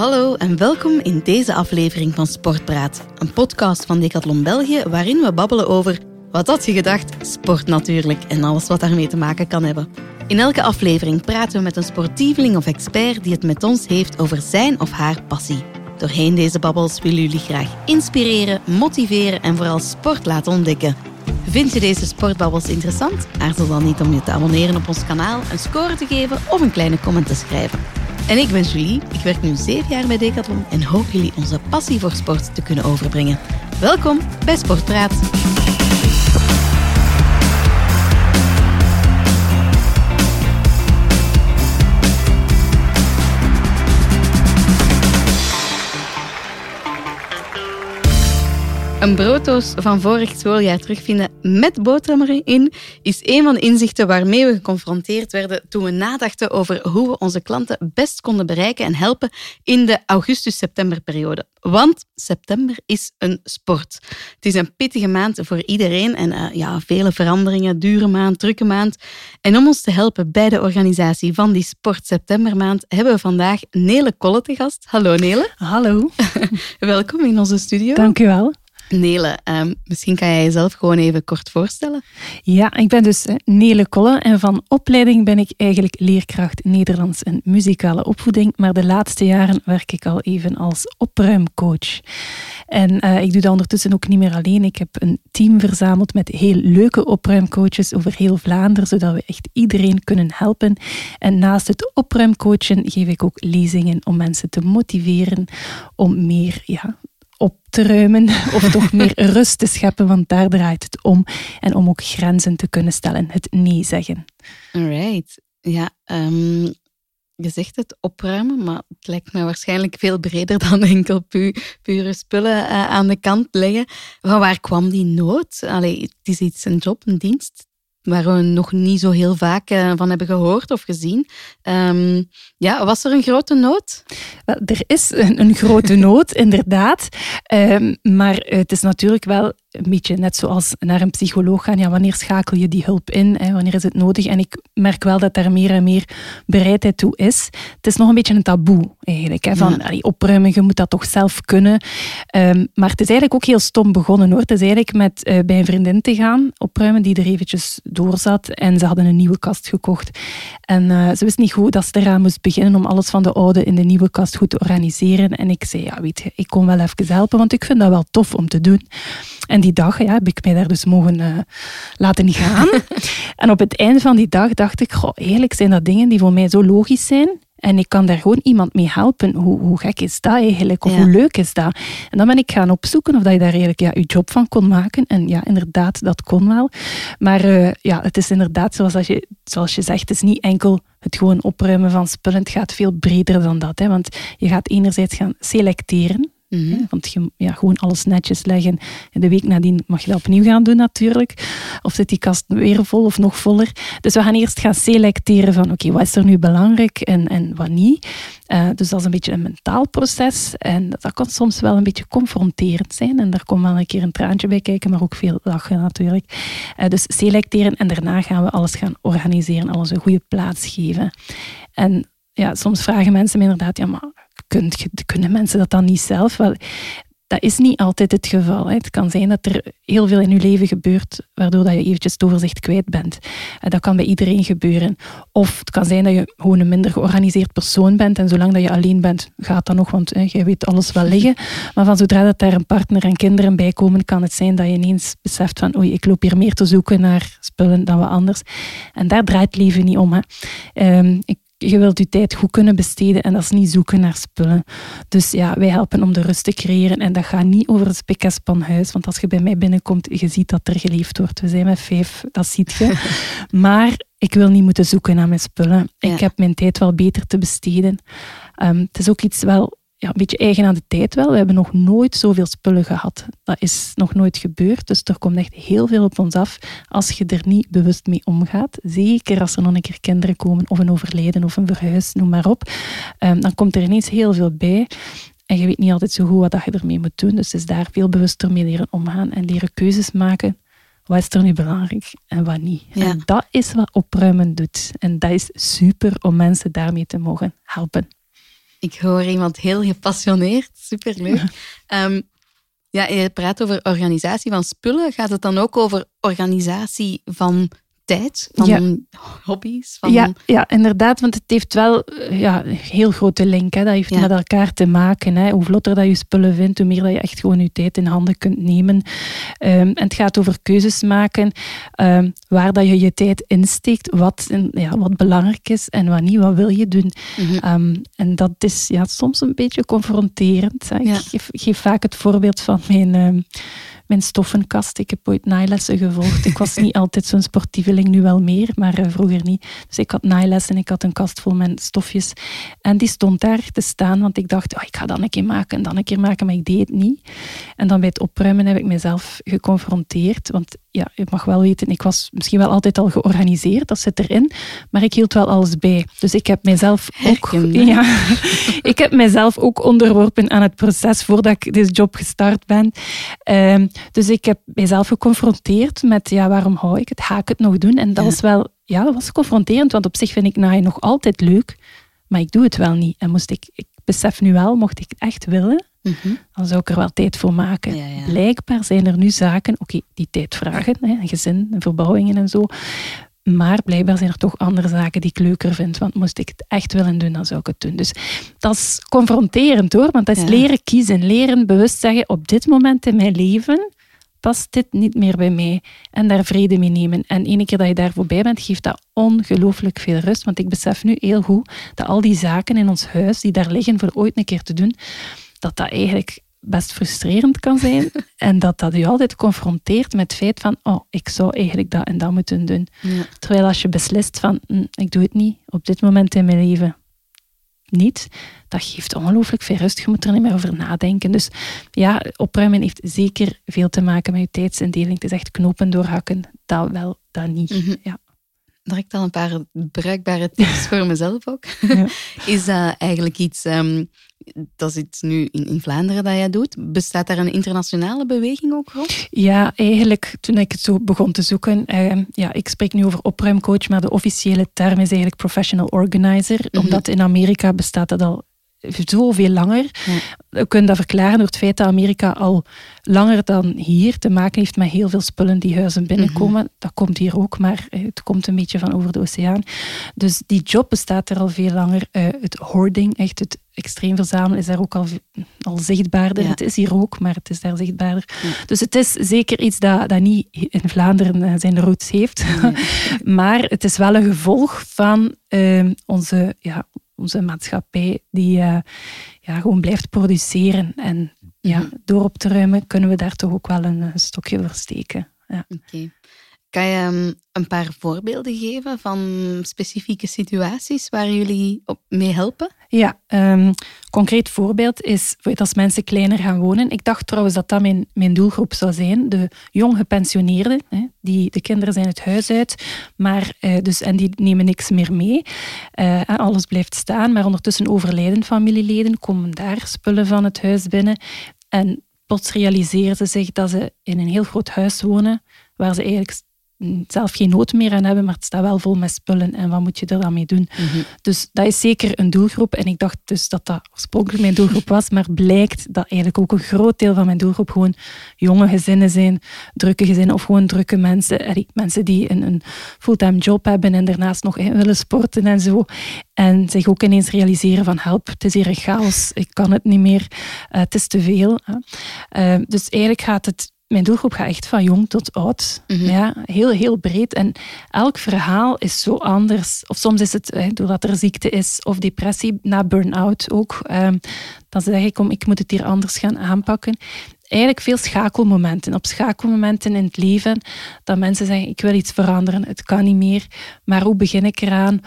Hallo en welkom in deze aflevering van Sportpraat, een podcast van Decathlon België waarin we babbelen over, wat had je gedacht, sport natuurlijk en alles wat daarmee te maken kan hebben. In elke aflevering praten we met een sportieveling of expert die het met ons heeft over zijn of haar passie. Doorheen deze babbels willen jullie graag inspireren, motiveren en vooral sport laten ontdekken. Vind je deze sportbabbels interessant? Aarzel dan niet om je te abonneren op ons kanaal, een score te geven of een kleine comment te schrijven. En ik ben Julie, ik werk nu 7 jaar bij Decathlon en hoop jullie onze passie voor sport te kunnen overbrengen. Welkom bij Sportpraat. Een brooddoos van vorig schooljaar terugvinden met boterham erin is een van de inzichten waarmee we geconfronteerd werden toen we nadachten over hoe we onze klanten best konden bereiken en helpen in de augustus-septemberperiode. Want september is een sport. Het is een pittige maand voor iedereen en uh, ja, vele veranderingen, dure maand, drukke maand. En om ons te helpen bij de organisatie van die Sport Septembermaand hebben we vandaag Nele Kolle te gast. Hallo Nele. Hallo. Welkom in onze studio. Dank u wel. Nele, um, misschien kan jij jezelf gewoon even kort voorstellen. Ja, ik ben dus Nele Kolle en van opleiding ben ik eigenlijk leerkracht Nederlands en muzikale opvoeding, maar de laatste jaren werk ik al even als opruimcoach. En uh, ik doe dat ondertussen ook niet meer alleen. Ik heb een team verzameld met heel leuke opruimcoaches over heel Vlaanderen, zodat we echt iedereen kunnen helpen. En naast het opruimcoachen geef ik ook lezingen om mensen te motiveren om meer ja, op te ruimen of toch meer rust te scheppen, want daar draait het om. En om ook grenzen te kunnen stellen, het nee zeggen. Alright. Ja, um, je zegt het opruimen, maar het lijkt me waarschijnlijk veel breder dan enkel pu pure spullen uh, aan de kant leggen. Van waar kwam die nood? Allee, het is iets, een job, een dienst waar we nog niet zo heel vaak uh, van hebben gehoord of gezien. Um, ja, was er een grote nood? Er is een, een grote nood, inderdaad. Um, maar het is natuurlijk wel een beetje net zoals naar een psycholoog gaan. Ja, wanneer schakel je die hulp in? Hè? Wanneer is het nodig? En ik merk wel dat daar meer en meer bereidheid toe is. Het is nog een beetje een taboe eigenlijk. Hè? Van ja. opruimen, je moet dat toch zelf kunnen. Um, maar het is eigenlijk ook heel stom begonnen hoor. Het is eigenlijk met uh, bij een vriendin te gaan opruimen die er eventjes door zat. En ze hadden een nieuwe kast gekocht. En uh, ze wist niet goed dat ze eraan moest beginnen om alles van de oude in de nieuwe kast goed te organiseren. En ik zei, ja weet je, ik kom wel even helpen, want ik vind dat wel tof om te doen. En die dag ja, heb ik mij daar dus mogen uh, laten gaan. en op het einde van die dag dacht ik, goh, eigenlijk zijn dat dingen die voor mij zo logisch zijn. En ik kan daar gewoon iemand mee helpen. Hoe, hoe gek is dat eigenlijk? Of ja. hoe leuk is dat? En dan ben ik gaan opzoeken of dat je daar eigenlijk ja, je job van kon maken. En ja, inderdaad, dat kon wel. Maar uh, ja, het is inderdaad, zoals, als je, zoals je zegt, het is niet enkel het gewoon opruimen van spullen. Het gaat veel breder dan dat. Hè? Want je gaat enerzijds gaan selecteren. -hmm. Want je, ja, gewoon alles netjes leggen. En de week nadien mag je dat opnieuw gaan doen natuurlijk. Of zit die kast weer vol of nog voller. Dus we gaan eerst gaan selecteren van oké, wat is er nu belangrijk en, en wat niet. Uh, dus dat is een beetje een mentaal proces. En dat kan soms wel een beetje confronterend zijn. En daar komt wel een keer een traantje bij kijken, maar ook veel lachen natuurlijk. Uh, dus selecteren en daarna gaan we alles gaan organiseren. Alles een goede plaats geven. En ja, soms vragen mensen me inderdaad, ja maar kunt, kunnen mensen dat dan niet zelf? Wel, dat is niet altijd het geval. Hè. Het kan zijn dat er heel veel in je leven gebeurt, waardoor dat je eventjes het overzicht kwijt bent. En dat kan bij iedereen gebeuren. Of het kan zijn dat je gewoon een minder georganiseerd persoon bent en zolang dat je alleen bent, gaat dat nog, want hè, jij weet alles wel liggen. Maar van zodra dat daar een partner en kinderen bij komen, kan het zijn dat je ineens beseft van oei, ik loop hier meer te zoeken naar spullen dan wat anders. En daar draait het leven niet om. Hè. Um, ik je wilt je tijd goed kunnen besteden en dat is niet zoeken naar spullen. Dus ja, wij helpen om de rust te creëren en dat gaat niet over het spik en span huis, want als je bij mij binnenkomt, je ziet dat er geleefd wordt. We zijn met vijf, dat ziet je. maar ik wil niet moeten zoeken naar mijn spullen. Ja. Ik heb mijn tijd wel beter te besteden. Um, het is ook iets wel ja, een beetje eigen aan de tijd wel. We hebben nog nooit zoveel spullen gehad. Dat is nog nooit gebeurd. Dus er komt echt heel veel op ons af als je er niet bewust mee omgaat. Zeker als er nog een keer kinderen komen of een overlijden of een verhuis, noem maar op. Um, dan komt er ineens heel veel bij. En je weet niet altijd zo goed wat je ermee moet doen. Dus is daar veel bewuster mee leren omgaan en leren keuzes maken. Wat is er nu belangrijk en wat niet? Ja. En dat is wat opruimen doet. En dat is super om mensen daarmee te mogen helpen. Ik hoor iemand heel gepassioneerd, superleuk. Um, ja, je praat over organisatie van spullen. Gaat het dan ook over organisatie van tijd, van hobby's? Van... Ja, ja, inderdaad, want het heeft wel eh, ja, een heel grote link. Hè. Dat heeft met elkaar te maken. Hè. Hoe vlotter dat je spullen vindt, hoe meer dat je echt gewoon je tijd in handen kunt nemen. Um, en het gaat over keuzes maken, um, waar dat je je tijd insteekt, wat, ja, wat belangrijk is en wat niet, wat wil je doen. Mm en dat is ja, soms een beetje confronterend. Hè. Ik geef, geef, vaak het voorbeeld van mijn mijn stoffenkast. Ik heb ooit naailessen gevolgd. Ik was niet altijd zo'n sportieveling, nu wel meer, maar eh, vroeger niet. Dus ik had naailessen en ik had een kast vol met stofjes. En die stond daar te staan, want ik dacht, oh, ik ga dat een keer maken en dan een keer maken, maar ik deed het niet. En dan bij het opruimen heb ik mezelf geconfronteerd, want ja, je mag wel weten, ik was misschien wel altijd al georganiseerd, dat zit erin, maar ik hield wel alles bij. Dus ik heb mezelf ook, ja, ik heb mezelf ook onderworpen aan het proces voordat ik deze job gestart ben. Um, dus ik heb mijzelf geconfronteerd met, ja, waarom hou ik het? Ga ik het nog doen? En dat was wel, ja, dat was confronterend, want op zich vind ik naaien nog altijd leuk, maar ik doe het wel niet. En moest ik, ik besef nu wel, mocht ik het echt willen, mhm. dan zou ik er wel tijd voor maken. Blijkbaar zijn er nu zaken, oké, die tijd vragen, hè, een gezin, verbouwingen en zo. Maar blijkbaar zijn er toch andere zaken die ik leuker vind. Want moest ik het echt willen doen, dan zou ik het doen. Dus dat is confronterend hoor. Want dat is leren kiezen. Leren bewust zeggen, op dit moment in mijn leven past dit niet meer bij mij. En daar vrede mee nemen. En ene keer dat je daar voorbij bent, geeft dat ongelooflijk veel rust. Want ik besef nu heel goed dat al die zaken in ons huis, die daar liggen voor ooit een keer te doen, dat dat eigenlijk best frustrerend kan zijn. en dat dat je altijd confronteert met het feit van, oh, ik zou eigenlijk dat en dat moeten doen. Terwijl als je beslist van, hm, ik doe het niet op dit moment in mijn leven niet, dat geeft ongelooflijk veel rust. Je moet er niet meer over nadenken. Dus ja, opruimen heeft zeker veel te maken met je tijdsindeling. Het is echt knopen doorhakken. Dat wel, dat niet. Mm ja direct al een paar bruikbare tips voor mezelf ook. Is dat eigenlijk iets, um, dat zit nu in, in, Vlaanderen dat jij doet. Bestaat daar een internationale beweging ook rond? Ja, eigenlijk toen ik het zo begon te zoeken. Uh, ja, ik spreek nu over opruimcoach, maar de officiële term is eigenlijk professional organizer. Mhm. Omdat in Amerika bestaat dat al zoveel langer. We kunnen dat verklaren door het feit dat Amerika al langer dan hier te maken heeft met heel veel spullen die huizen binnenkomen. Mhm. Dat komt hier ook, maar eh, het komt een beetje van over de oceaan. Dus die job bestaat er al veel langer. Uh, het hoarding, echt het extreem verzamelen, is daar ook al, al zichtbaarder. Het is hier ook, maar het is daar zichtbaarder. Dus het is zeker iets dat, dat niet in Vlaanderen eh, zijn roots heeft. maar het is wel een gevolg van uh, onze ja, onze maatschappij die uh, ja, gewoon blijft produceren. En ja, mhm. door op te ruimen kunnen we daar toch ook wel een, stokje voor steken. Ja. Kan je um, een paar voorbeelden geven van specifieke situaties waar jullie op mee helpen? Ja, um, concreet voorbeeld is als mensen kleiner gaan wonen. Ik dacht trouwens dat dat mijn, mijn doelgroep zou zijn. De jong gepensioneerden. Hè, die, de kinderen zijn het huis uit, maar, uh, dus, en die nemen niks meer mee. Uh, alles blijft staan, maar ondertussen overlijden familieleden, komen daar spullen van het huis binnen. En plots realiseren ze zich dat ze in een heel groot huis wonen, waar ze eigenlijk zelf geen nood meer aan hebben, maar het staat wel vol met spullen en wat moet je er dan mee doen? Mhm. Dus dat is zeker een doelgroep en ik dacht dus dat dat oorspronkelijk mijn doelgroep was, maar blijkt dat eigenlijk ook een groot deel van mijn doelgroep gewoon jonge gezinnen zijn, drukke gezinnen of gewoon drukke mensen, mensen die een, een fulltime job hebben en daarnaast nog willen sporten en zo. En zich ook ineens realiseren van help, het is hier een chaos, ik kan het niet meer, uh, het is te veel. Uh, dus eigenlijk gaat het mijn doelgroep gaat echt van jong tot oud. Mhm. ja, heel, heel breed. En elk verhaal is zo anders. Of soms is het hè, doordat er ziekte is of depressie, na burn-out ook. Um, dan zeg ik, kom, ik moet het hier anders gaan aanpakken. Eigenlijk veel schakelmomenten. Op schakelmomenten in het leven dat mensen zeggen, ik wil iets veranderen, het kan niet meer. Maar hoe begin ik eraan?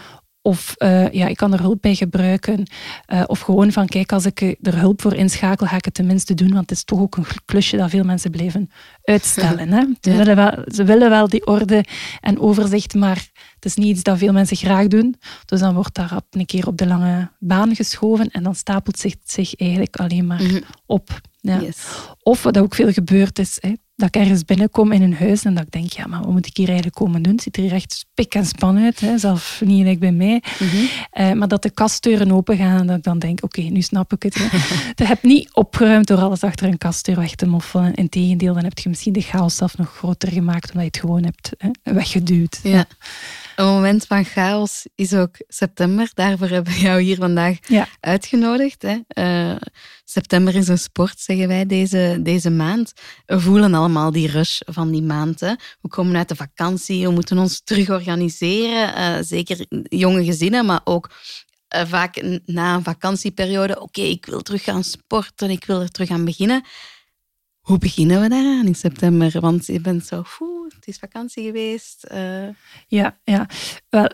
Of uh, ja, ik kan er hulp bij gebruiken. Uh, of gewoon van, kijk, als ik er hulp voor inschakel, ga ik het tenminste doen. Want het is toch ook een klusje dat veel mensen blijven uitstellen. Hè? Ze, willen wel, ze willen wel die orde en overzicht, maar het is niet iets dat veel mensen graag doen. Dus dan wordt daar een keer op de lange baan geschoven en dan stapelt zich, zich eigenlijk alleen maar mhm. op. Ja. Yes. Of wat ook veel gebeurt is, hè, dat ik ergens binnenkom in een huis en dat ik denk, ja, maar wat moet ik hier eigenlijk komen doen? Het ziet er hier echt spik en span uit, hè? zelf niet gelijk bij mij. Maar dat de kastdeuren open gaan en dat ik dan denk, oké, nu snap ik het. je hebt niet opgeruimd door alles achter een kastdeur weg te moffelen. Integendeel, dan heb je misschien de chaos zelf nog groter gemaakt omdat je het gewoon hebt hè, weggeduwd. Ja. Een moment van chaos is ook september. Daarvoor hebben we jou hier vandaag uitgenodigd. Hè. Uh, september is een sport, zeggen wij deze, deze maand. We voelen allemaal die rush van die maand. Hè. We komen uit de vakantie, we moeten ons terug organiseren. Uh, zeker jonge gezinnen, maar ook uh, vaak na een vakantieperiode. Oké, ik wil terug gaan sporten, ik wil er terug aan beginnen. Hoe beginnen we daaraan in september? Want je bent zo, het is vakantie geweest. Uh... Ja, ja. Wel,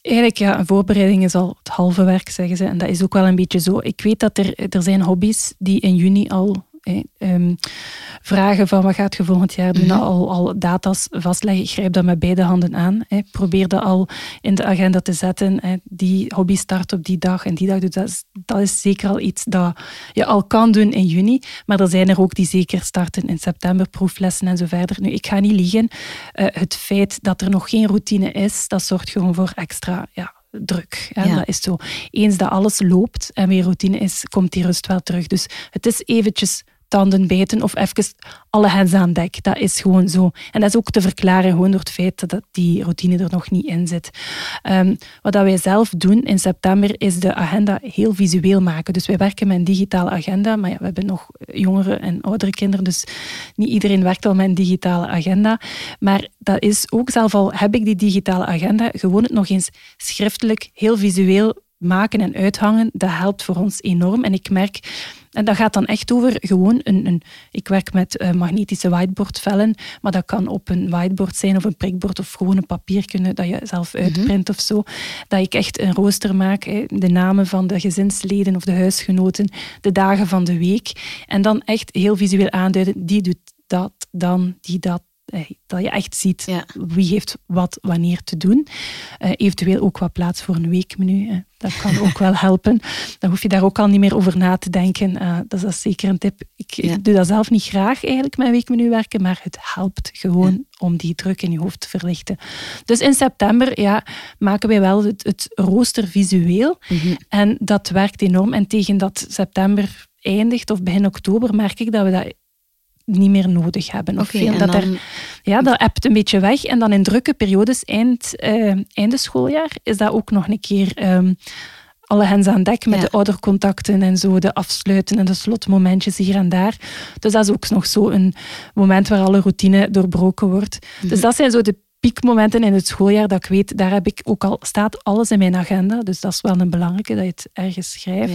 eigenlijk ja, een voorbereiding is al het halve werk, zeggen ze. En dat is ook wel een beetje zo. Ik weet dat er, er zijn hobby's die in juni al Ehm, vragen van wat gaat je volgend jaar doen, mhm. al, al data's vastleggen. Grijp dat met beide handen aan. Probeer dat al in de agenda te zetten. Die hobby start op die dag en die dag. Dus dat, is, dat is zeker al iets dat je al kan doen in juni. Maar er zijn er ook die zeker starten in september, proeflessen en zo verder. Nu, ik ga niet liegen. Uh, het feit dat er nog geen routine is, dat zorgt gewoon voor extra ja, druk. Ja. Dat is zo. Eens dat alles loopt en weer routine is, komt die rust wel terug. Dus het is eventjes tanden bijten of even alle hens aan dek. Dat is gewoon zo. En dat is ook te verklaren gewoon door het feit dat die routine er nog niet in zit. Um, wat wij zelf doen in september is de agenda heel visueel maken. Dus wij werken met een digitale agenda, maar ja, we hebben nog jongere en oudere kinderen, dus niet iedereen werkt al met een digitale agenda. Maar dat is ook zelf al heb ik die digitale agenda, gewoon het nog eens schriftelijk, heel visueel maken en uithangen, dat helpt voor ons enorm. En ik merk en dat gaat dan echt over gewoon een... een ik werk met uh, magnetische whiteboardvellen, maar dat kan op een whiteboard zijn of een prikbord of gewoon een papier kunnen dat je zelf mhm. uitprint of zo. Dat ik echt een rooster maak, de namen van de gezinsleden of de huisgenoten, de dagen van de week. En dan echt heel visueel aanduiden, die doet dat, dan, die dat, eh, dat je echt ziet wie heeft wat wanneer te doen. Uh, eventueel ook wat plaats voor een weekmenu. Dat kan ook wel helpen. Dan hoef je daar ook al niet meer over na te denken. Uh, dat is zeker een tip. Ik, doe dat zelf niet graag eigenlijk, mijn weekmenu werken, maar het helpt gewoon om die druk in je hoofd te verlichten. Dus in september ja, maken wij wel het, het rooster visueel. Mhm. En dat werkt enorm. En tegen dat september eindigt of begin oktober merk ik dat we dat niet meer nodig hebben. Of veel, dat, er, ja, dat appt een beetje weg. En dan in drukke periodes, eind, uh, einde schooljaar, is dat ook nog een keer um, alle hens aan dek met de oudercontacten en zo, de afsluiten en de slotmomentjes hier en daar. Dus dat is ook nog zo een moment waar alle routine doorbroken wordt. Dus mhm. dat zijn zo de piekmomenten in het schooljaar dat ik weet, daar heb ik ook al, staat alles in mijn agenda. Dus dat is wel een belangrijke, dat je het ergens schrijft.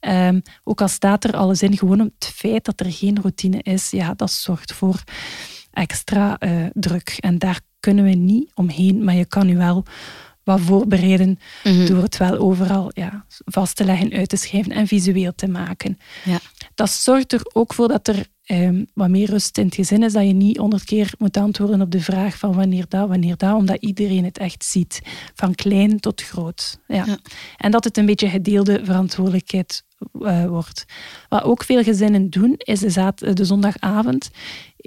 Ja. Um, ook al staat er alles in, gewoon het feit dat er geen routine is, ja, dat zorgt voor extra uh, druk. En daar kunnen we niet omheen, maar je kan je wel wat voorbereiden mhm. door het wel overal ja, vast te leggen, uit te schrijven en visueel te maken. Ja. Dat zorgt er ook voor dat er um, wat meer rust in het gezin is, dat je niet honderd keer moet antwoorden op de vraag van wanneer dat, wanneer dat, omdat iedereen het echt ziet, van klein tot groot. Ja. ja. En dat het een beetje gedeelde verantwoordelijkheid uh, wordt. Wat ook veel gezinnen doen, is de, de zondagavond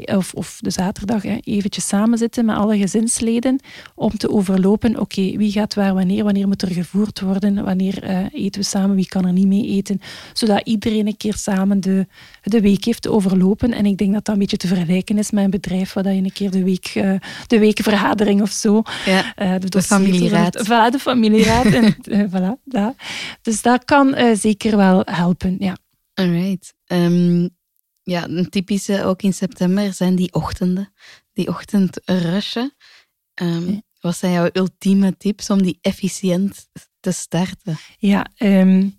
of, of de zaterdag hè, eventjes samen zitten met alle gezinsleden om te overlopen, oké, wie gaat waar, wanneer, wanneer moet er gevoerd worden, wanneer uh, eten we samen, wie kan er niet mee eten, zodat iedereen een keer samen de, de week heeft overlopen. En ik denk dat dat een beetje te vergelijken is met een bedrijf waar je een keer de, week, uh, de weekvergadering of zo... Ja, uh, de, de familieraad. Voilà, de familieraad. en, voilà, dat. Dus dat kan zeker wel helpen, ja. Alright. Um, ja, een typische ook in september zijn die ochtenden. Die ochtendrushen. Um, wat zijn jouw ultieme tips om die efficiënt te starten? Ja, um,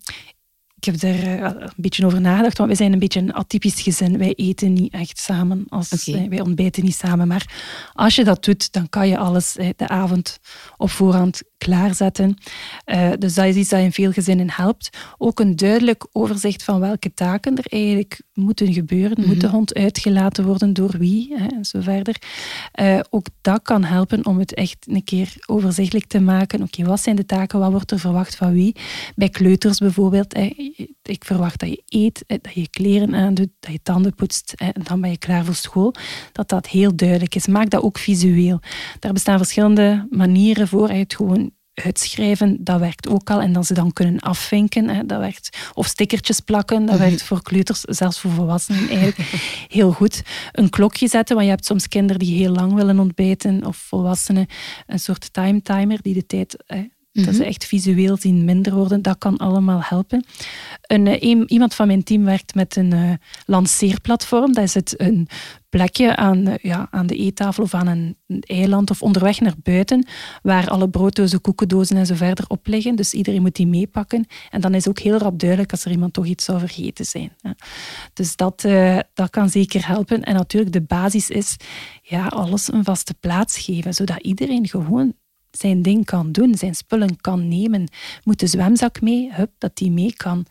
ik heb er eh, een beetje over nagedacht, want wij zijn een beetje een atypisch gezin. Wij eten niet echt samen, als, eh, wij ontbijten niet samen. Maar als je dat doet, dan kan je alles eh, de avond op voorhand klaarzetten. dus dat is iets dat in veel gezinnen helpt. Ook een duidelijk overzicht van welke taken er eigenlijk moeten gebeuren. Mm Moet de hond uitgelaten worden door wie hè, en zo verder. ook dat kan helpen om het echt een keer overzichtelijk te maken. Oké, wat zijn de taken? Wat wordt er verwacht van wie? Bij kleuters bijvoorbeeld ik verwacht dat je eet, dat je kleren aandoet, dat je tanden poetst en dan ben je klaar voor school. Dat dat heel duidelijk is. Maak dat ook visueel. Daar bestaan verschillende manieren voor. Het gewoon uitschrijven, dat werkt ook al. En dat ze dan kunnen afvinken, hè, dat werkt. Of stickertjes plakken, dat werkt voor kleuters, zelfs voor volwassenen eigenlijk heel goed. Een klokje zetten, want je hebt soms kinderen die heel lang willen ontbijten, of volwassenen, een soort time timer die de tijd... Hè, dat ze mhm. echt visueel zien minder worden. Dat kan allemaal helpen. Een, eh, iemand van mijn team werkt met een uh, lanceerplatform. Dat is het een plekje aan, eh, ja, aan de eettafel of aan een, eiland of onderweg naar buiten, waar alle brooddozen, koekendozen en zo verder op liggen. Dus iedereen moet die meepakken. En dan is ook heel rap duidelijk als er iemand toch iets zou vergeten zijn. Dus dat, dat kan zeker helpen. En natuurlijk, de basis is ja, alles een vaste plaats geven, zodat iedereen gewoon zijn ding kan doen, zijn spullen kan nemen. Moet de zwemzak mee, hup, dat die mee kan.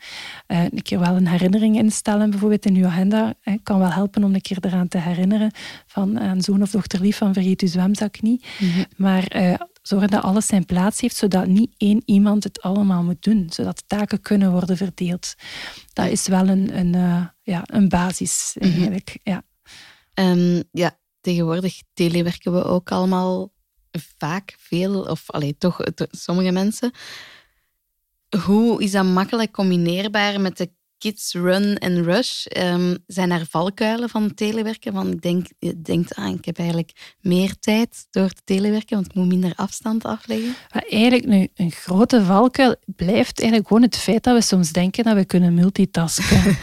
Uh, een keer wel een herinnering instellen, bijvoorbeeld in uw agenda, hè, kan wel helpen om een keer eraan te herinneren van aan zoon of dochter lief van vergeet uw zwemzak niet. Mhm. Maar uh, zorgen dat alles zijn plaats heeft, zodat niet één iemand het allemaal moet doen, zodat taken kunnen worden verdeeld. Dat is wel een, een, uh, ja, een basis mhm. eigenlijk. Ja. Um, ja, tegenwoordig telewerken we ook allemaal vaak veel, of allee, toch sommige mensen. Hoe is dat makkelijk combineerbaar met de kids run en rush? Um, zijn er valkuilen van telewerken? Van ik denk, je denkt, ah, ik heb eigenlijk meer tijd door te telewerken, want ik moet minder afstand afleggen. Maar eigenlijk nu, een grote valkuil blijft eigenlijk gewoon het feit dat we soms denken dat we kunnen multitasken. Uh,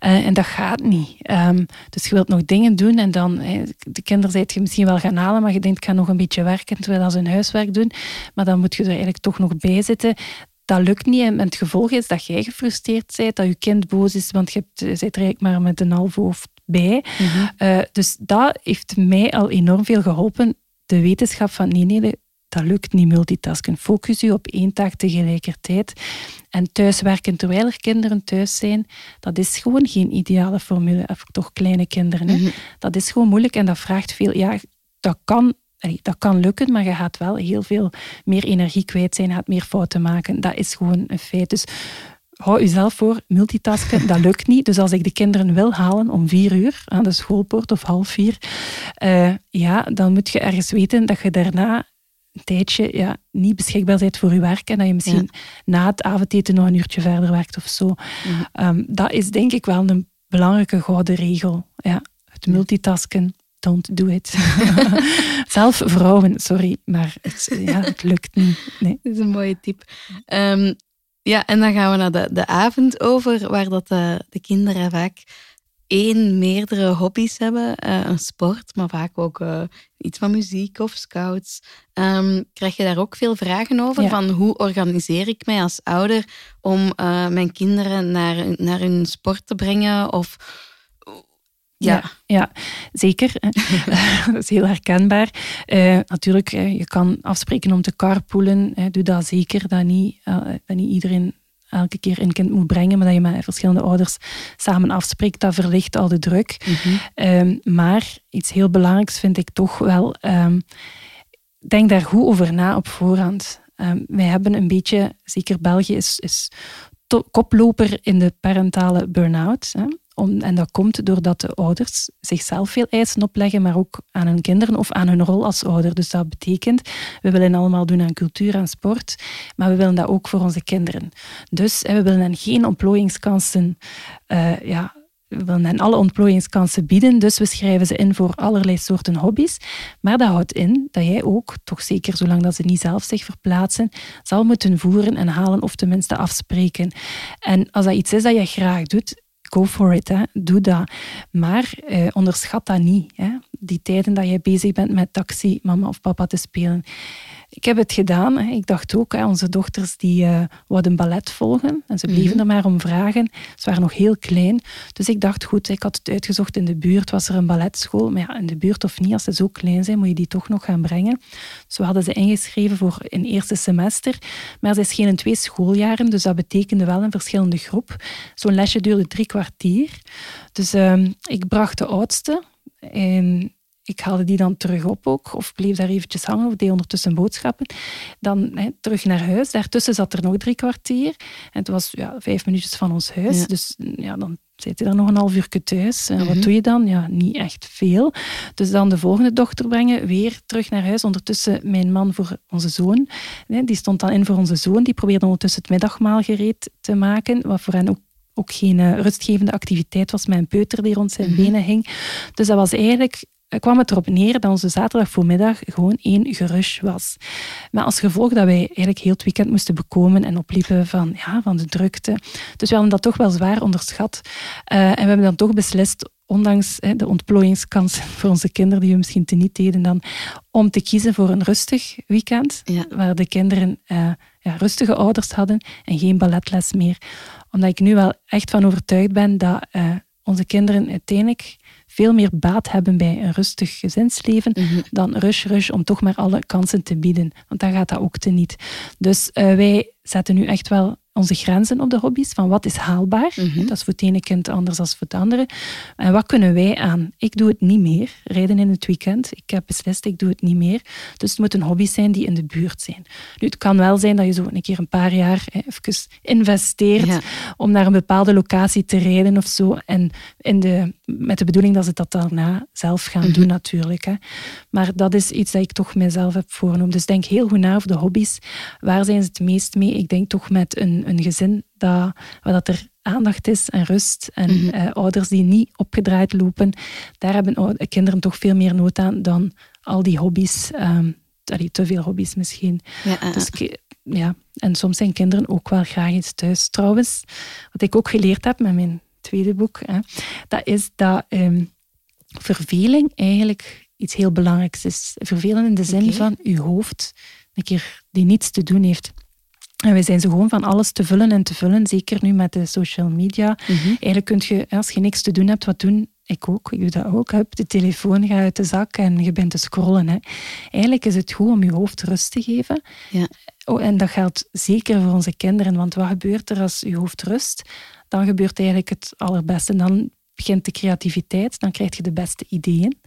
en dat gaat niet. Um, dus je wilt nog dingen doen en dan, de kinderen zijt je misschien wel gaan halen, maar je denkt, ik ga nog een beetje werken terwijl ze hun huiswerk doen. Maar dan moet je er eigenlijk toch nog bij zitten dat lukt niet. En het gevolg is dat jij gefrustreerd bent, dat je kind boos is, want je hebt, bent er eigenlijk maar met een half hoofd bij. Mhm. Eh, dus dat heeft mij al enorm veel geholpen. De wetenschap van nee, nee, dat lukt niet multitasken. Focus je op één taak tegelijkertijd. En thuiswerken terwijl er kinderen thuis zijn, dat is gewoon geen ideale formule. Voor toch kleine kinderen. Hè? Mhm. Dat is gewoon moeilijk en dat vraagt veel. Ja, dat kan dat kan lukken, maar je gaat wel heel veel meer energie kwijt zijn, gaat meer fouten maken. Dat is gewoon een feit. Dus hou jezelf voor, multitasken, dat lukt niet. Dus als ik de kinderen wil halen om vier uur aan de schoolpoort of half vier, uh, ja, dan moet je ergens weten dat je daarna een tijdje ja, niet beschikbaar bent voor je werk en dat je misschien na het avondeten nog een uurtje verder werkt of zo. Mhm. Ehm, dat is denk ik wel een belangrijke gouden regel. Ja, het multitasken don't do it. Zelf vrouwen, sorry, maar het, ja, het lukt niet. Nee. Dat is een mooie tip. Ehm, ja, en dan gaan we naar de, de avond over, waar dat de, de kinderen vaak één, meerdere hobby's hebben. Uh, een sport, maar vaak ook uh, iets van muziek of scouts. Um, krijg je daar ook veel vragen over? Van hoe organiseer ik mij als ouder om uh, mijn kinderen naar, naar hun sport te brengen? Of ja. ja, zeker. dat is heel herkenbaar. Uh, natuurlijk, je kan afspreken om te carpoolen. doe dat zeker. Dat niet, uh, dat niet iedereen elke keer een kind moet brengen, maar dat je met verschillende ouders samen afspreekt. Dat verlicht al de druk. Mhm. Ehm, maar iets heel belangrijks vind ik toch wel... Um, denk daar goed over na op voorhand. Um, wij hebben een beetje, zeker België is, is koploper in de parentale burn-out. Om, en dat komt doordat de ouders zichzelf veel eisen opleggen, maar ook aan hun kinderen of aan hun rol als ouder. Dus dat betekent, we willen allemaal doen aan cultuur en sport, maar we willen dat ook voor onze kinderen. Dus we willen hen geen ontplooiingskansen uh, ja, we willen hen alle ontplooiingskansen bieden, dus we schrijven ze in voor allerlei soorten hobby's. Maar dat houdt in dat jij ook, toch zeker zolang dat ze niet zelf zich verplaatsen, zal moeten voeren en halen of tenminste afspreken. En als dat iets is dat je graag doet, go for it, hè. doe dat. Maar eh, onderschat dat niet. Hè. Die tijden dat jij bezig bent met taxi, mama of papa te spelen. Ik heb het gedaan. Hè. Ik dacht ook, hè, onze dochters die uh, wouden ballet volgen. En ze bleven mhm. er maar om vragen. Ze waren nog heel klein. Dus ik dacht, goed, ik had het uitgezocht in de buurt. Was er een balletschool? Maar ja, in de buurt of niet, als ze zo klein zijn, moet je die toch nog gaan brengen. Dus we hadden ze ingeschreven voor een eerste semester. Maar ze schenen twee schooljaren, dus dat betekende wel een verschillende groep. Zo'n lesje duurde drie kwartier. Dus uh, ik bracht de oudste. En ik haalde die dan terug op ook, of bleef daar eventjes hangen, of deed ondertussen boodschappen. Dan hè, terug naar huis. Daartussen zat er nog drie kwartier. En het was ja, vijf minuutjes van ons huis. Dus ja, dan zit je daar nog een half uur thuis. En wat mhm. doe je dan? Ja, niet echt veel. Dus dan de volgende dochter brengen, weer terug naar huis. Ondertussen mijn man voor onze zoon. Die stond dan in voor onze zoon. Die probeerde ondertussen het middagmaal gereed te maken. Wat voor hen ook ook geen uh, rustgevende activiteit was met een peuter die rond zijn mhm. benen hing. Dus dat was eigenlijk kwam het erop neer dat onze zaterdag voormiddag gewoon één gerush was. Maar als gevolg dat wij eigenlijk heel het weekend moesten bekomen en opliepen van, ja, van de drukte. Dus we hadden dat toch wel zwaar onderschat. Uh, en we hebben dan toch beslist, ondanks hè, de ontplooiingskansen voor onze kinderen, die we misschien te niet deden dan, om te kiezen voor een rustig weekend, waar de kinderen uh, ja, rustige ouders hadden en geen balletles meer. Omdat ik nu wel echt van overtuigd ben dat uh, onze kinderen uiteindelijk veel meer baat hebben bij een rustig gezinsleven mhm. dan rush, rush om toch maar alle kansen te bieden. Want dan gaat dat ook te niet. Dus uh, wij zetten nu echt wel onze grenzen op de hobby's, van wat is haalbaar. Mhm. Dat is voor het ene kind anders dan voor het andere. En wat kunnen wij aan? Ik doe het niet meer, rijden in het weekend. Ik heb beslist, ik doe het niet meer. Dus het moeten hobby's zijn die in de buurt zijn. Nu, het kan wel zijn dat je zo een keer een paar jaar hè, even investeert om naar een bepaalde locatie te rijden of zo. En in de, met de bedoeling dat ze dat daarna zelf gaan mhm. doen natuurlijk. Hè. Maar dat is iets dat ik toch mezelf heb voorgenomen. Dus denk heel goed na over de hobby's. Waar zijn ze het meest mee? Ik denk toch met een een, gezin dat, waar dat er aandacht is en rust en mhm. eh, ouders die niet opgedraaid lopen, daar hebben kinderen toch veel meer nood aan dan al die hobby's. Um, te veel hobby's misschien. Ja, dus, ja, en soms zijn kinderen ook wel graag eens thuis. Trouwens, wat ik ook geleerd heb met mijn tweede boek, hè, dat is dat um, verveling eigenlijk iets heel belangrijks is. Vervelen in de zin van uw hoofd een keer die niets te doen heeft. En wij zijn zo gewoon van alles te vullen en te vullen, zeker nu met de social media. Mhm. Eigenlijk kun je, als je niks te doen hebt, wat doen? Ik ook, ik doe dat ook. Heb de telefoon gaat uit de zak en je bent te scrollen. Hè. Eigenlijk is het goed om je hoofd rust te geven. Ja. Oh, en dat geldt zeker voor onze kinderen, want wat gebeurt er als je hoofd rust? Dan gebeurt eigenlijk het allerbeste. Dan begint de creativiteit, dan krijg je de beste ideeën.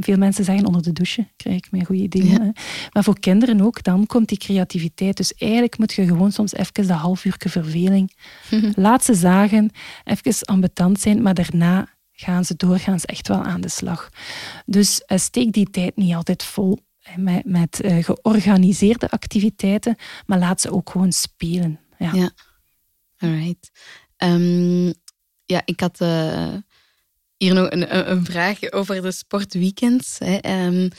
Veel mensen zeggen onder de douche krijg ik mijn goede ideeën. Maar voor kinderen ook, dan komt die creativiteit. Dus eigenlijk moet je gewoon soms even dat half uur verveling. Laat ze zagen, even ambetant zijn, maar daarna gaan ze door, gaan ze echt wel aan de slag. Dus uh, steek die tijd niet altijd vol met, met uh, georganiseerde activiteiten, maar laat ze ook gewoon spelen. Ja, ja. alright. Um, ja, ik had uh, hier nog een, een, vraag over de sportweekends. Hè. Um,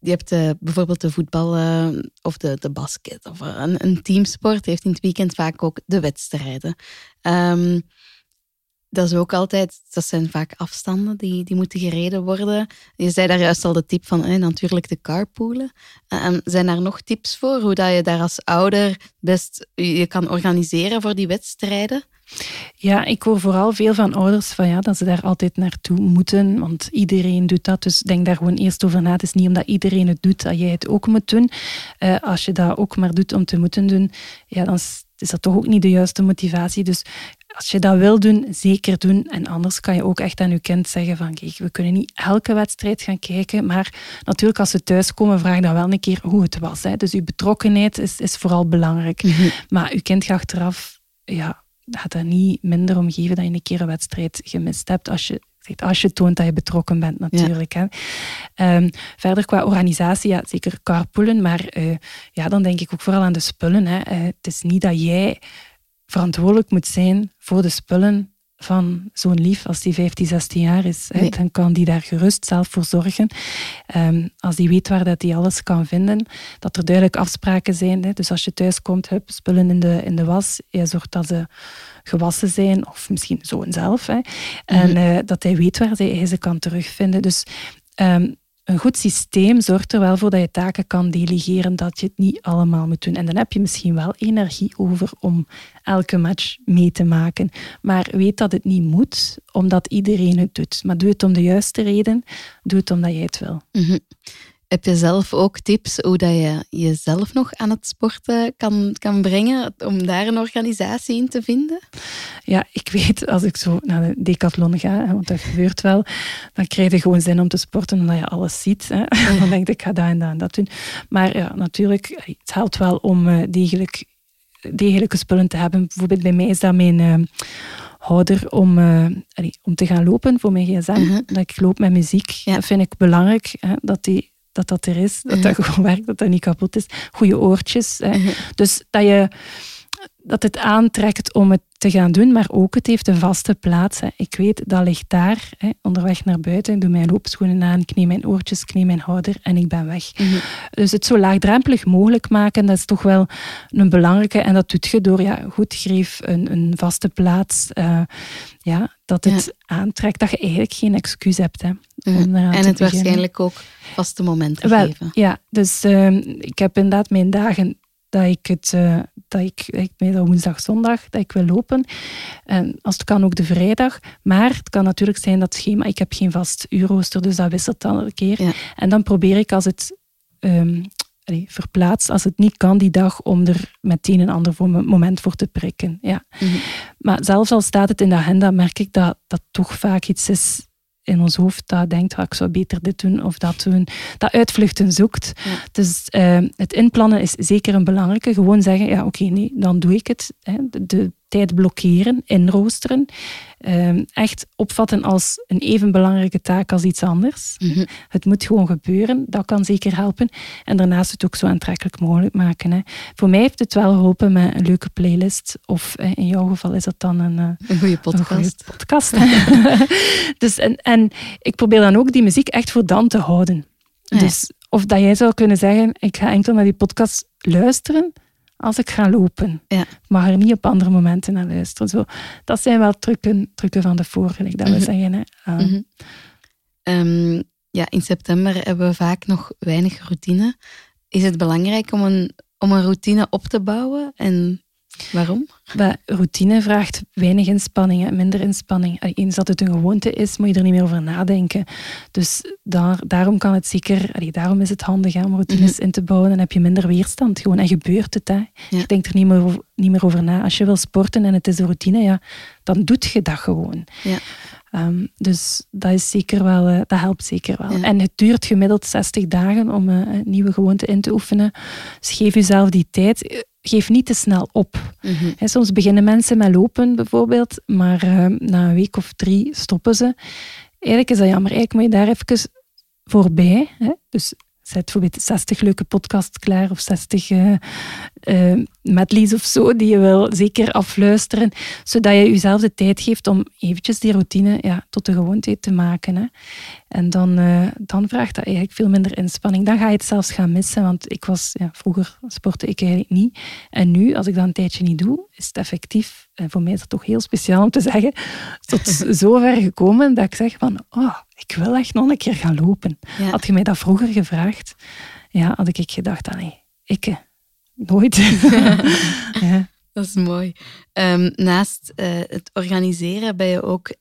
je hebt uh, bijvoorbeeld de voetbal uh, of de, de basket of een, een teamsport heeft in het weekend vaak ook de wedstrijden. Um, dat is ook altijd, dat zijn vaak afstanden die, die moeten gereden worden. Je zei daar juist al de tip van natuurlijk de carpoolen. Um, zijn daar nog tips voor hoe dat je daar als ouder best je kan organiseren voor die wedstrijden? Ja, ik hoor vooral veel van ouders van ja, dat ze daar altijd naartoe moeten, want iedereen doet dat. Dus denk daar gewoon eerst over na. Het is niet omdat iedereen het doet dat jij het ook moet doen. Uh, als je dat ook maar doet om te moeten doen, ja, dan is dat toch ook niet de juiste motivatie. Dus als je dat wil doen, zeker doen. En anders kan je ook echt aan je kind zeggen van kijk, we kunnen niet elke wedstrijd gaan kijken, maar natuurlijk als ze thuiskomen, vraag dan wel een keer hoe het was. Hè. Dus je betrokkenheid is, is vooral belangrijk. Mhm. Maar je kind gaat achteraf ja, gaat er niet minder om geven dat je een keer een wedstrijd gemist hebt als je als je toont dat je betrokken bent, natuurlijk. Hè. Ehm, verder qua organisatie, ja, zeker carpoolen, maar uh, ja, dan denk ik ook vooral aan de spullen. Hè. Uh, het is niet dat jij verantwoordelijk moet zijn voor de spullen van zo'n lief als die 15, 16 jaar is. Dan kan die daar gerust zelf voor zorgen. Um, als die weet waar dat hij alles kan vinden, dat er duidelijk afspraken zijn. Hè. Dus als je thuis komt, heb spullen in de, in de was. Je zorgt dat ze gewassen zijn, of misschien zo'n zelf. Hè. En mhm. uh, dat hij weet waar hij ze kan terugvinden. Dus um, een goed systeem zorgt er wel voor dat je taken kan delegeren, dat je het niet allemaal moet doen. En dan heb je misschien wel energie over om elke match mee te maken. Maar weet dat het niet moet, omdat iedereen het doet. Maar doe het om de juiste reden, doe het omdat jij het wil. Mhm. Heb je zelf ook tips hoe dat je jezelf nog aan het sporten kan, kan brengen, om daar een organisatie in te vinden? Ja, ik weet, als ik zo naar de decathlon ga, want dat gebeurt wel, dan krijg je gewoon zin om te sporten omdat je alles ziet. Hè. Dan denk ik, ik ga dat en dat en dat doen. Maar ja, natuurlijk, het helpt wel om uh, degelijk, degelijke spullen te hebben. Bijvoorbeeld bij mij is dat mijn... Uh, houder om, uh, om te gaan lopen voor mijn gsm. Uh -huh. Dat ik loop met muziek. Ja. Dat vind ik belangrijk, hè, dat, die, dat dat er is. Dat dat gewoon werkt, dat dat niet kapot is. Goede oortjes. Hè. Dus dat je dat het aantrekt om het te gaan doen, maar ook het heeft een vaste plaats. Hè. Ik weet, dat ligt daar, hè, onderweg naar buiten. Ik doe mijn loopschoenen aan, knie mijn oortjes, knie mijn houder en ik ben weg. Mm -hmm. Dus het zo laagdrempelig mogelijk maken, dat is toch wel een belangrijke. En dat doet je door, ja, goed, geef een, een vaste plaats. Uh, ja, dat het ja. aantrekt, dat je eigenlijk geen excuus hebt. Hè, mm. En het waarschijnlijk ook vaste momenten wel, geven. Ja, dus uh, ik heb inderdaad mijn dagen dat ik het, uh, dat ik, ik meestal woensdag, zondag, dat ik wil lopen. En als het kan ook de vrijdag. Maar het kan natuurlijk zijn dat schema, ik heb geen vast uurrooster, dus dat wisselt dan een keer. Ja. En dan probeer ik als het um, allee, verplaatst, als het niet kan die dag, om er meteen een ander moment voor te prikken. Ja. Mm -hmm. Maar zelfs al staat het in de agenda, merk ik dat dat toch vaak iets is in ons hoofd dat denkt, ah, ik zou beter dit doen of dat doen, dat uitvluchten zoekt. Ja. Dus uh, het inplannen is zeker een belangrijke. Gewoon zeggen, ja oké, okay, nee, dan doe ik het. Hè. De, de, tijd blokkeren, inroosteren. Uh, echt opvatten als een even belangrijke taak als iets anders. Mm -hmm. Het moet gewoon gebeuren, dat kan zeker helpen. En daarnaast het ook zo aantrekkelijk mogelijk maken. Hè. Voor mij heeft het wel geholpen met een leuke playlist. Of in jouw geval is dat dan een, een goede podcast. Een goede podcast dus, en, en ik probeer dan ook die muziek echt voor dan te houden. Ja. Dus of dat jij zou kunnen zeggen, ik ga enkel naar die podcast luisteren als ik ga lopen. Ja. Mag er niet op andere momenten naar luisteren. Zo, dat zijn wel trucken, trucken van de vorige, dat we mm -hmm. zeggen. Hè. Uh. Mm -hmm. um, ja, in september hebben we vaak nog weinig routine. Is het belangrijk om een, om een routine op te bouwen? En waarom? But routine vraagt weinig inspanning, minder inspanning. Eens dat het een gewoonte is, moet je er niet meer over nadenken. Dus daar, daarom kan het zeker, allee, daarom is het handig hè, om routines mm -hmm. in te bouwen. Dan heb je minder weerstand. Gewoon, en gebeurt het. Hè. Ja. Je denkt er niet meer, over, niet meer over na. Als je wil sporten en het is de routine, ja, dan doet je dat gewoon. Ja. Um, dus dat, is zeker wel, uh, dat helpt zeker wel. Ja. En het duurt gemiddeld 60 dagen om uh, een nieuwe gewoonte in te oefenen. Dus geef jezelf die tijd geef niet te snel op. Mhm. Mm -hmm. Soms beginnen mensen met lopen bijvoorbeeld, maar uh, na een week of drie stoppen ze. Eigenlijk is dat jammer. Eigenlijk moet je daar even voorbij. Hè? Dus zet bijvoorbeeld 60 leuke podcasts klaar of 60 uh, uh, medleys of zo die je wil zeker afluisteren, zodat je jezelf de tijd geeft om eventjes die routine ja, tot de gewoonte te maken. Hè. En dan, uh, dan vraagt dat eigenlijk veel minder inspanning. Dan ga je het zelfs gaan missen, want ik was, ja, vroeger sportte ik eigenlijk niet. En nu, als ik dat een tijdje niet doe, is het effectief, en voor mij is dat toch heel speciaal om te zeggen, tot zover gekomen dat ik zeg van, oh, ik wil echt nog een keer gaan lopen. Ja. Had je mij dat vroeger gevraagd, ja, had ik gedacht, ah nee, ik nooit. ja. Dat is mooi. Um, naast uh, het organiseren ben je ook,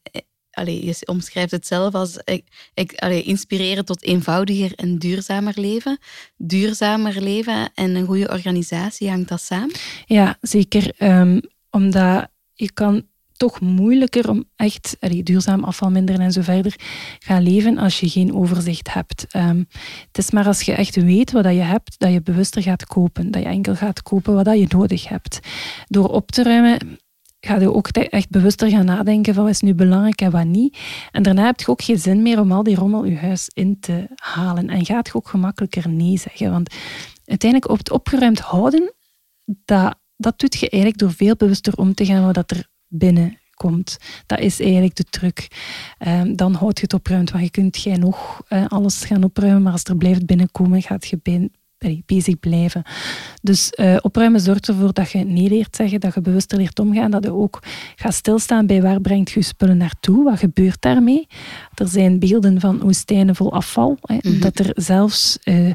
allee, je omschrijft het zelf als ik, ik, allee, inspireren tot eenvoudiger en duurzamer leven. Duurzamer leven en een goede organisatie, hangt dat samen? Ja, zeker. Um, omdat je kan toch moeilijker om echt duurzaam afval minderen en zo verder gaan leven als je geen overzicht hebt. Um, het is maar als je echt weet wat je hebt, dat je bewuster gaat kopen. Dat je enkel gaat kopen wat je nodig hebt. Door op te ruimen ga je ook echt bewuster gaan nadenken van wat is nu belangrijk en wat niet. En daarna heb je ook geen zin meer om al die rommel je huis in te halen. En gaat je ook gemakkelijker nee zeggen. Want uiteindelijk op het opgeruimd houden, dat, dat doet je eigenlijk door veel bewuster om te gaan wat er binnenkomt. Dat is eigenlijk de truc. Um, dan houd je het opruimd, want je kunt jij nog uh, alles gaan opruimen, maar als er blijft binnenkomen, gaat je bezig blijven. Dus uh, opruimen zorgt ervoor dat je nee leert zeggen, dat je bewuster leert omgaan, dat je ook gaat stilstaan bij waar brengt je spullen naartoe, wat gebeurt daarmee. Er zijn beelden van woestijnen vol afval, hè, mm -hmm. dat er zelfs uh,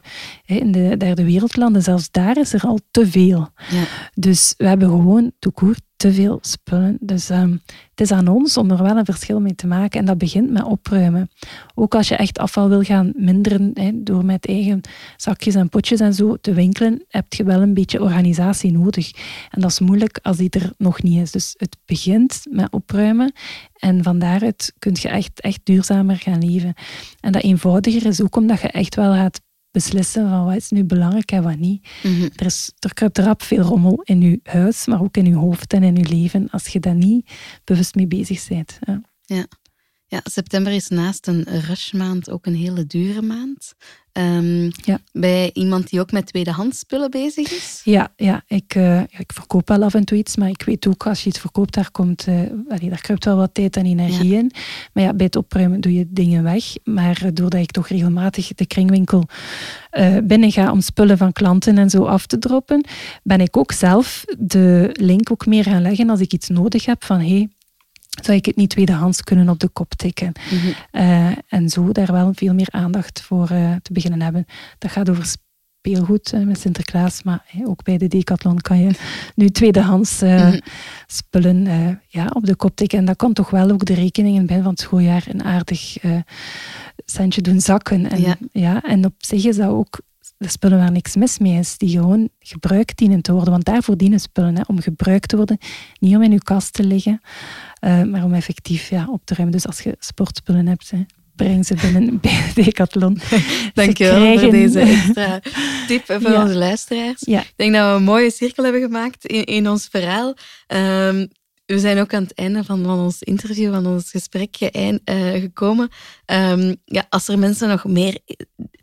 in de derde wereldlanden, zelfs daar is er al te veel. Ja. Dus we hebben gewoon toekoord te veel spullen. Dus ehm, het is aan ons om er wel een verschil mee te maken. En dat begint met opruimen. Ook als je echt afval wil gaan minderen, door met eigen zakjes en potjes en zo te winkelen, heb je wel een beetje organisatie nodig. En dat is moeilijk als die er nog niet is. Dus het begint met opruimen. En van daaruit kun je echt, echt duurzamer gaan leven. En dat eenvoudiger is ook omdat je echt wel gaat beslissen van wat is nu belangrijk en wat niet. Mhm. Er, is, er kruipt rap veel rommel in je huis, maar ook in je hoofd en in je leven, als je daar niet bewust mee bezig bent. Ja. Ja. Ja, september is naast een rushmaand ook een hele dure maand. Ehm, Ja. Bij iemand die ook met tweedehands spullen bezig is. Ja, ja, ik, eh, ja, ik verkoop wel af en toe iets, maar ik weet ook als je iets verkoopt, daar, komt, eh, allee, daar kruipt wel wat tijd en energie in. Maar ja, bij het opruimen doe je dingen weg. Maar doordat ik toch regelmatig de kringwinkel eh binnen ga om spullen van klanten en zo af te droppen, ben ik ook zelf de link ook meer gaan leggen als ik iets nodig heb van hey, zou ik het niet tweedehands kunnen op de kop tikken? Mhm. Eh, en zo daar wel veel meer aandacht voor eh, te beginnen hebben. Dat gaat over speelgoed eh, met Sinterklaas, maar ook bij de Decathlon kan je nu tweedehands eh, Mhm. spullen ja, op de kop tikken. En dat kan toch wel ook de rekeningen bij van het schooljaar een aardig centje doen zakken. En, Ja. ja. en op zich is dat ook de spullen waar niks mis mee is, die gewoon gebruikt dienen te worden. Want daarvoor dienen spullen, hè, om gebruikt te worden. Niet om in je kast te liggen, eh, maar om effectief ja, op te ruimen. Dus als je sportspullen hebt, hè, breng ze binnen bij de Decathlon. Dankjewel voor krijgen- deze extra tip voor Ja. onze luisteraars. Ja, Ik denk dat we een mooie cirkel hebben gemaakt in, in ons verhaal. Ehm, we zijn ook aan het einde van, van ons interview, van ons gesprek eh, gekomen. Ehm, ja, als er mensen nog meer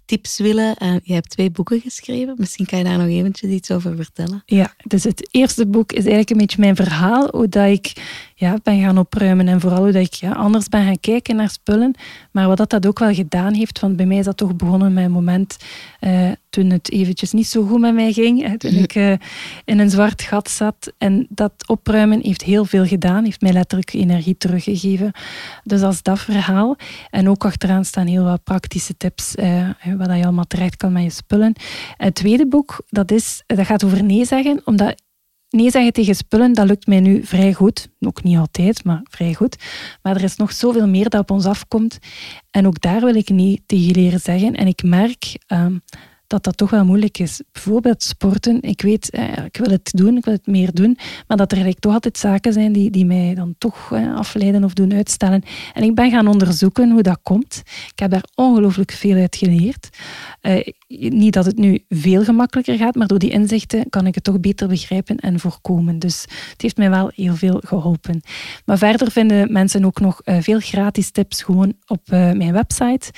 tips willen, eh, je hebt twee boeken geschreven. Misschien kan je daar nog eventjes iets over vertellen. Ja, dus het eerste boek is eigenlijk een beetje mijn verhaal, hoe dat ik ja, ben gaan opruimen en vooral hoe dat ik ja, anders ben gaan kijken naar spullen. Maar wat dat, dat ook wel gedaan heeft, want bij mij is dat toch begonnen met een moment eh, toen het eventjes niet zo goed met mij ging, hè, toen ik eh, in een zwart gat zat. En dat opruimen heeft heel veel gedaan, heeft mij letterlijk energie teruggegeven. Dus dat is dat verhaal. En ook achteraan staan heel wat praktische tips, eh, wat je allemaal terecht kan met je spullen. Het tweede boek, dat, is, dat gaat over nee zeggen, omdat nee zeggen tegen spullen, dat lukt mij nu vrij goed. Ook niet altijd, maar vrij goed. Maar er is nog zoveel meer dat op ons afkomt. En ook daar wil ik nee tegen leren zeggen. En ik merk ehm, dat dat toch wel moeilijk is. Bijvoorbeeld sporten. Ik weet, eh, ik wil het doen, ik wil het meer doen. Maar dat er eigenlijk toch altijd zaken zijn die, die mij dan toch eh, afleiden of doen uitstellen. En ik ben gaan onderzoeken hoe dat komt. Ik heb daar ongelooflijk veel uit geleerd. Eh, niet dat het nu veel gemakkelijker gaat, maar door die inzichten kan ik het toch beter begrijpen en voorkomen. Dus het heeft mij wel heel veel geholpen. Maar verder vinden mensen ook nog eh, veel gratis tips gewoon op eh, mijn website.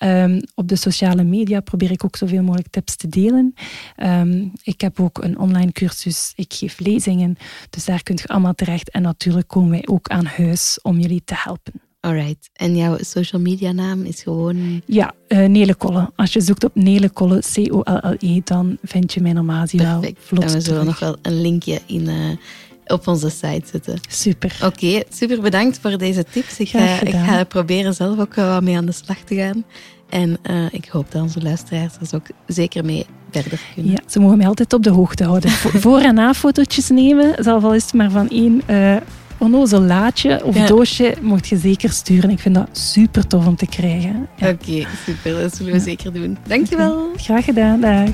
Ehm, op de sociale media probeer ik ook zoveel mogelijk tips te delen. Ehm, ik heb ook een online cursus, ik geef lezingen, dus daar kunt je allemaal terecht. En natuurlijk komen wij ook aan huis om jullie te helpen. Alright. En jouw social media naam is gewoon Ja, eh Nele Kolle. Als je zoekt op Nele Kolle, C-O-L-L-E, dan vind je mij normaal wel perfect. vlot en we zullen nog wel een linkje in, eh, op onze site zetten. Super. Oké, super bedankt voor deze tips. Ik ga, ik ga proberen zelf ook wat mee aan de slag te gaan. En eh, ik hoop dat onze luisteraars er ook zeker mee verder kunnen. Ja, ze mogen mij altijd op de hoogte houden. Vo- Voor- en na fotootjes nemen, zelfs al is het maar van één eh onnozel laadje of Ja. doosje, mocht je zeker sturen. Ik vind dat super tof om te krijgen. Ja. Oké, super. Dat zullen we zeker doen. Dankjewel. Graag gedaan, dag.